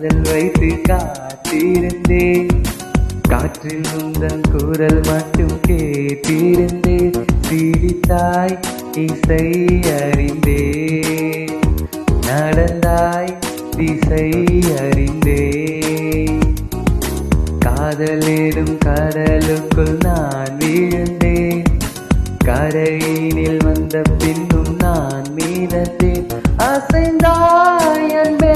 காதல் வைத்து காத்திருந்தேன். காற்றில் உந்தன் குரல் மட்டும் கேட்டிருந்தேன். சிரித்தாய் இசை அறிந்தே நடந்தாய் திசை அறிந்தே காதலிடும் கடலுக்குள் நான் வீழ்ந்தேன். கரையினில் வந்த பின்னும் நான் மீனத்தேன். அசைந்தாய் அன்பே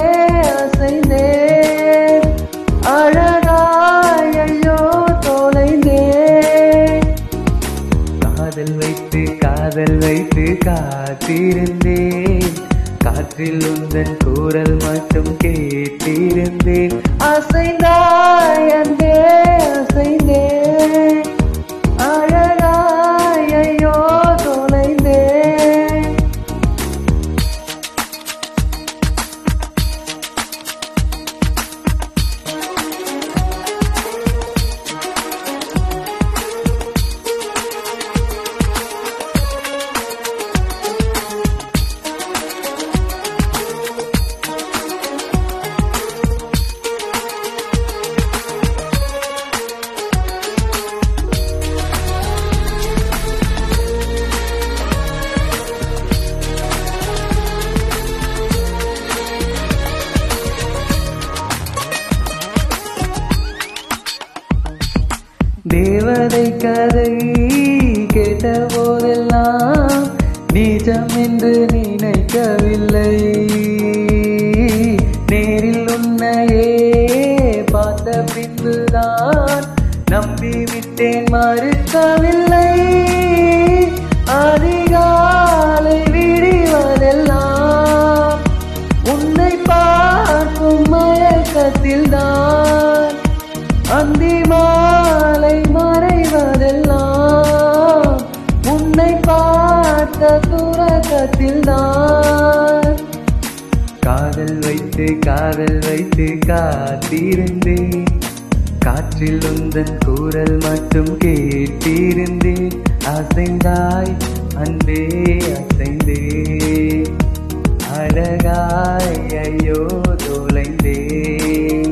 காதல் வைத்து காத்திருந்தேன். காற்றில் உந்தன் கூறல் மட்டும் கேட்டிருந்தேன். அசைந்தாய் தேவதை கதை கேட்ட போதெல்லாம் நிஜம் என்று நினைக்கவில்லை. நேரில் உன்னையே பார்த்த பின்புதான் நம்பிவிட்டேன் மறுக்கவில்லை. அதிகாலை விடிவதெல்லாம் உன்னை பார்க்கும் மயக்கத்தில் தான் அந்தி மறைவதெல்லாம் உன்னை பார்த்த துரகத்தில் தான். காதல் வைத்து காதல் வைத்து காத்திருந்தேன். காற்றில் உந்தன் கூறல் மட்டும் கேட்டிருந்தேன். அசைந்தாய் அன்பே அசைந்தே. அழகாய் ஐயோ தொலைந்தேன்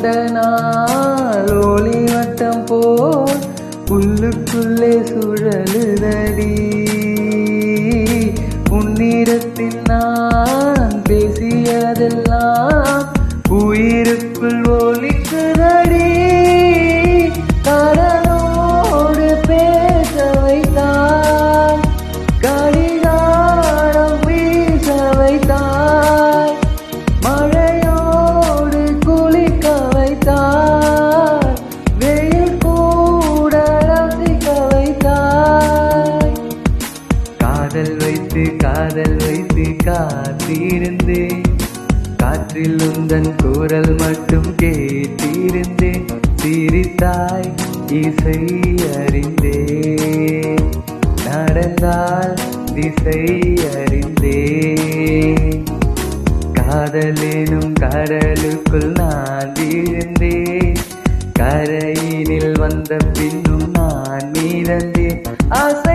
கண்ட நாள் ஒளி வட்டம் போல் உள்ளுக்குள்ளே சுழலுதடி. உன்னிடத்தில் நான் பேசியதெல்லாம் உயிருக்குள் ஒலிக்குதடி. காத்திருந்தேன் காற்றில் உந்தன் குரல் மட்டும் கேட்டிருந்தேன். சிரித்தாய் இசை அறிந்தேன். நடந்தால் திசை அறிந்தேன். காதலேனும் கடலுக்குள் நான் வீழ்ந்தேன். கரையினில் வந்த பின்னும் நான் மீறந்தேன் ஆசை